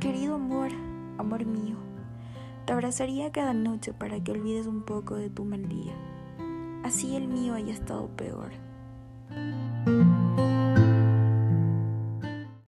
Querido amor, amor mío, te abrazaría cada noche para que olvides un poco de tu mal día. Así el mío haya estado peor.